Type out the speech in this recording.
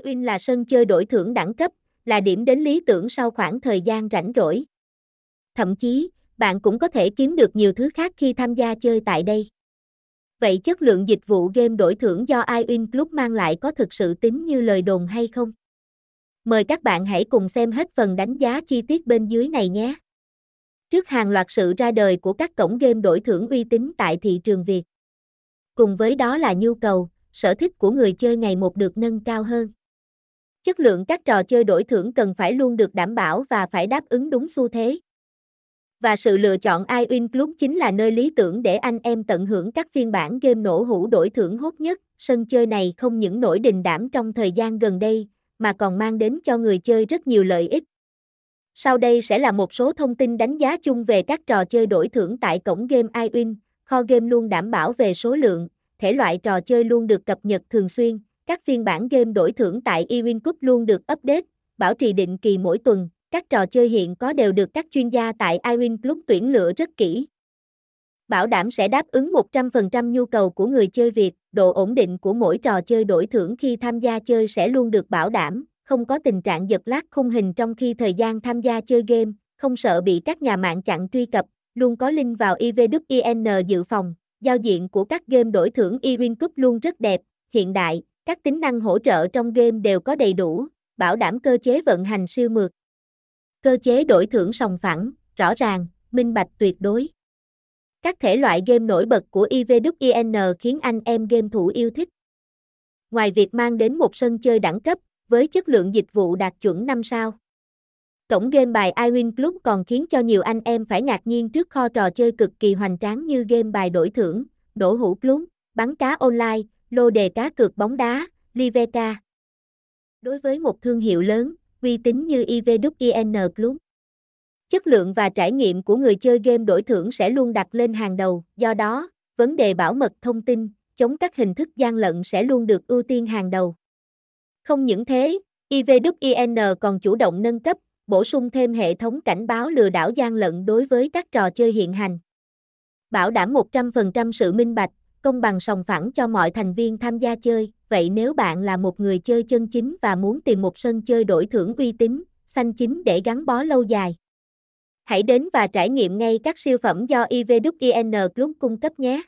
iWin là sân chơi đổi thưởng đẳng cấp, là điểm đến lý tưởng sau khoảng thời gian rảnh rỗi. Thậm chí, bạn cũng có thể kiếm được nhiều thứ khác khi tham gia chơi tại đây. Vậy chất lượng dịch vụ game đổi thưởng do iWin Club mang lại có thực sự tính như lời đồn hay không? Mời các bạn hãy cùng xem hết phần đánh giá chi tiết bên dưới này nhé. Trước hàng loạt sự ra đời của các cổng game đổi thưởng uy tín tại thị trường Việt. Cùng với đó là nhu cầu, sở thích của người chơi ngày một được nâng cao hơn. Chất lượng các trò chơi đổi thưởng cần phải luôn được đảm bảo và phải đáp ứng đúng xu thế. Và sự lựa chọn iWin Club chính là nơi lý tưởng để anh em tận hưởng các phiên bản game nổ hũ đổi thưởng hot nhất. Sân chơi này không những nổi đình đám trong thời gian gần đây, mà còn mang đến cho người chơi rất nhiều lợi ích. Sau đây sẽ là một số thông tin đánh giá chung về các trò chơi đổi thưởng tại cổng game iWin. Kho game luôn đảm bảo về số lượng, thể loại trò chơi luôn được cập nhật thường xuyên, các phiên bản game đổi thưởng tại iWin Cup luôn được update, bảo trì định kỳ mỗi tuần, các trò chơi hiện có đều được các chuyên gia tại iWin Club tuyển lựa rất kỹ. Bảo đảm sẽ đáp ứng 100% nhu cầu của người chơi Việt, độ ổn định của mỗi trò chơi đổi thưởng khi tham gia chơi sẽ luôn được bảo đảm, không có tình trạng giật lag khung hình trong khi thời gian tham gia chơi game, không sợ bị các nhà mạng chặn truy cập, luôn có link vào IVWIN dự phòng. Giao diện của các game đổi thưởng iWin Cup luôn rất đẹp, hiện đại, các tính năng hỗ trợ trong game đều có đầy đủ, bảo đảm cơ chế vận hành siêu mượt. Cơ chế đổi thưởng sòng phẳng, rõ ràng, minh bạch tuyệt đối. Các thể loại game nổi bật của IVWIN khiến anh em game thủ yêu thích. Ngoài việc mang đến một sân chơi đẳng cấp, với chất lượng dịch vụ đạt chuẩn 5 sao. Cổng game bài iWin Club còn khiến cho nhiều anh em phải ngạc nhiên trước kho trò chơi cực kỳ hoành tráng như game bài đổi thưởng, đổ hũ club, bắn cá online, lô đề cá cược bóng đá, liveca. Đối với một thương hiệu lớn, uy tín như IVWIN Club, chất lượng và trải nghiệm của người chơi game đổi thưởng sẽ luôn đặt lên hàng đầu, do đó, vấn đề bảo mật thông tin, chống các hình thức gian lận sẽ luôn được ưu tiên hàng đầu. Không những thế, IVWIN còn chủ động nâng cấp, bổ sung thêm hệ thống cảnh báo lừa đảo gian lận đối với các trò chơi hiện hành. Bảo đảm 100% sự minh bạch, công bằng sòng phẳng cho mọi thành viên tham gia chơi. Vậy nếu bạn là một người chơi chân chính và muốn tìm một sân chơi đổi thưởng uy tín, xanh chính để gắn bó lâu dài, hãy đến và trải nghiệm ngay các siêu phẩm do IVWIN Club cung cấp nhé.